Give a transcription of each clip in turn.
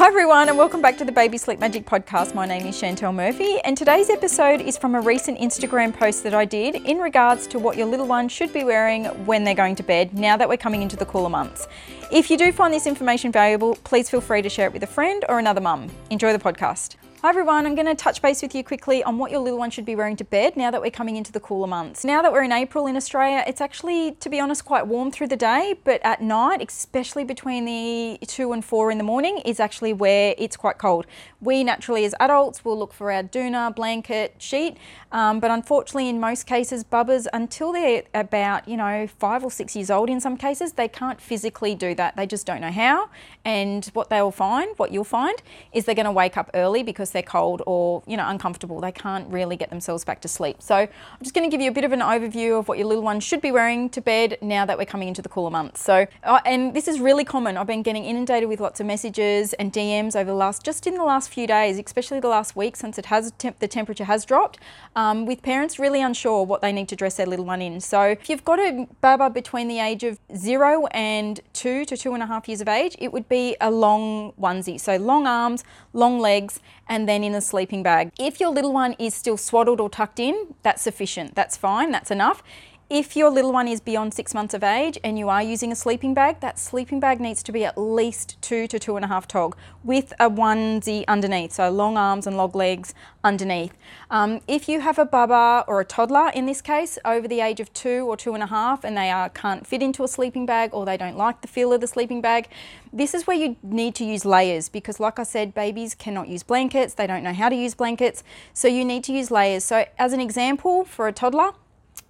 Hi, everyone, and welcome back to the Baby Sleep Magic podcast. My name is Chantel Murphy, and today's episode is from a recent Instagram post that I did in regards to what your little one should be wearing when they're going to bed now that we're coming into the cooler months. If you do find this information valuable, please feel free to share it with a friend or another mum. Enjoy the podcast. Hi everyone, I'm going to touch base with you quickly on what your little one should be wearing to bed now that we're coming into the cooler months. Now that we're in April in Australia, it's actually, to be honest, quite warm through the day, but at night, especially between the 2 and 4 in the morning, is actually where it's quite cold. We naturally, as adults, will look for our doona, blanket, sheet, um, but unfortunately, in most cases, bubbas, until they're about, you know, five or six years old in some cases, they can't physically do that. They just don't know how. And what they'll find, what you'll find, is they're going to wake up early because they're cold or you know uncomfortable. They can't really get themselves back to sleep. So I'm just going to give you a bit of an overview of what your little one should be wearing to bed now that we're coming into the cooler months. So uh, and this is really common. I've been getting inundated with lots of messages and DMs over the last just in the last few days, especially the last week since it has temp- the temperature has dropped, um, with parents really unsure what they need to dress their little one in. So if you've got a baba between the age of zero and two to two and a half years of age, it would be a long onesie. So long arms, long legs, and then in a sleeping bag. If your little one is still swaddled or tucked in, that's sufficient. That's fine, that's enough. If your little one is beyond six months of age and you are using a sleeping bag, that sleeping bag needs to be at least two to two and a half tog with a onesie underneath, so long arms and long legs underneath. Um, if you have a baba or a toddler in this case over the age of two or two and a half and they are, can't fit into a sleeping bag or they don't like the feel of the sleeping bag, this is where you need to use layers because like I said, babies cannot use blankets, they don't know how to use blankets, so you need to use layers. So as an example for a toddler,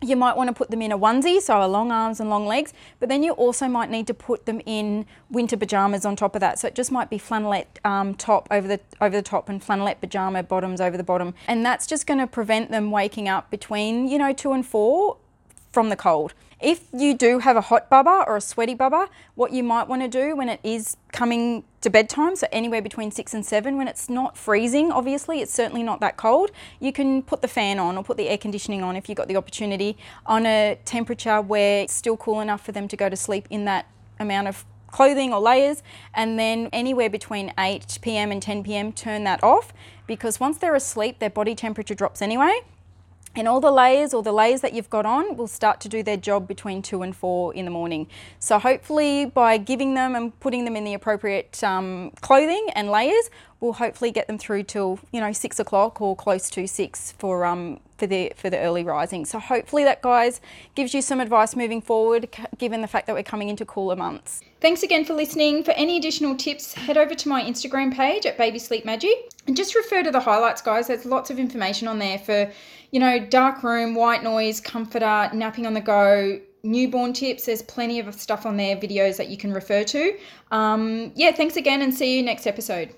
you might want to put them in a onesie, so a long arms and long legs, but then you also might need to put them in winter pajamas on top of that. So it just might be flannelette um, top over the over the top and flannelette pajama bottoms over the bottom, and that's just going to prevent them waking up between you know two and four from the cold. If you do have a hot baba or a sweaty baba, what you might want to do when it is coming to bedtime, so anywhere between six and seven, when it's not freezing, obviously, it's certainly not that cold, you can put the fan on or put the air conditioning on if you've got the opportunity on a temperature where it's still cool enough for them to go to sleep in that amount of clothing or layers and then anywhere between 8 p.m. and 10 p.m. turn that off because once they're asleep their body temperature drops anyway and all the layers or the layers that you've got on will start to do their job between two and four in the morning. So hopefully by giving them and putting them in the appropriate um, clothing and layers, we'll hopefully get them through till you know six o'clock or close to six for um, for the for the early rising. So hopefully that guys gives you some advice moving forward, given the fact that we're coming into cooler months. Thanks again for listening. For any additional tips, head over to my Instagram page at Baby Sleep Magic and just refer to the highlights, guys. There's lots of information on there for you know dark room, white noise, comforter, napping on the go, newborn tips. There's plenty of stuff on there, videos that you can refer to. Um, yeah, thanks again and see you next episode.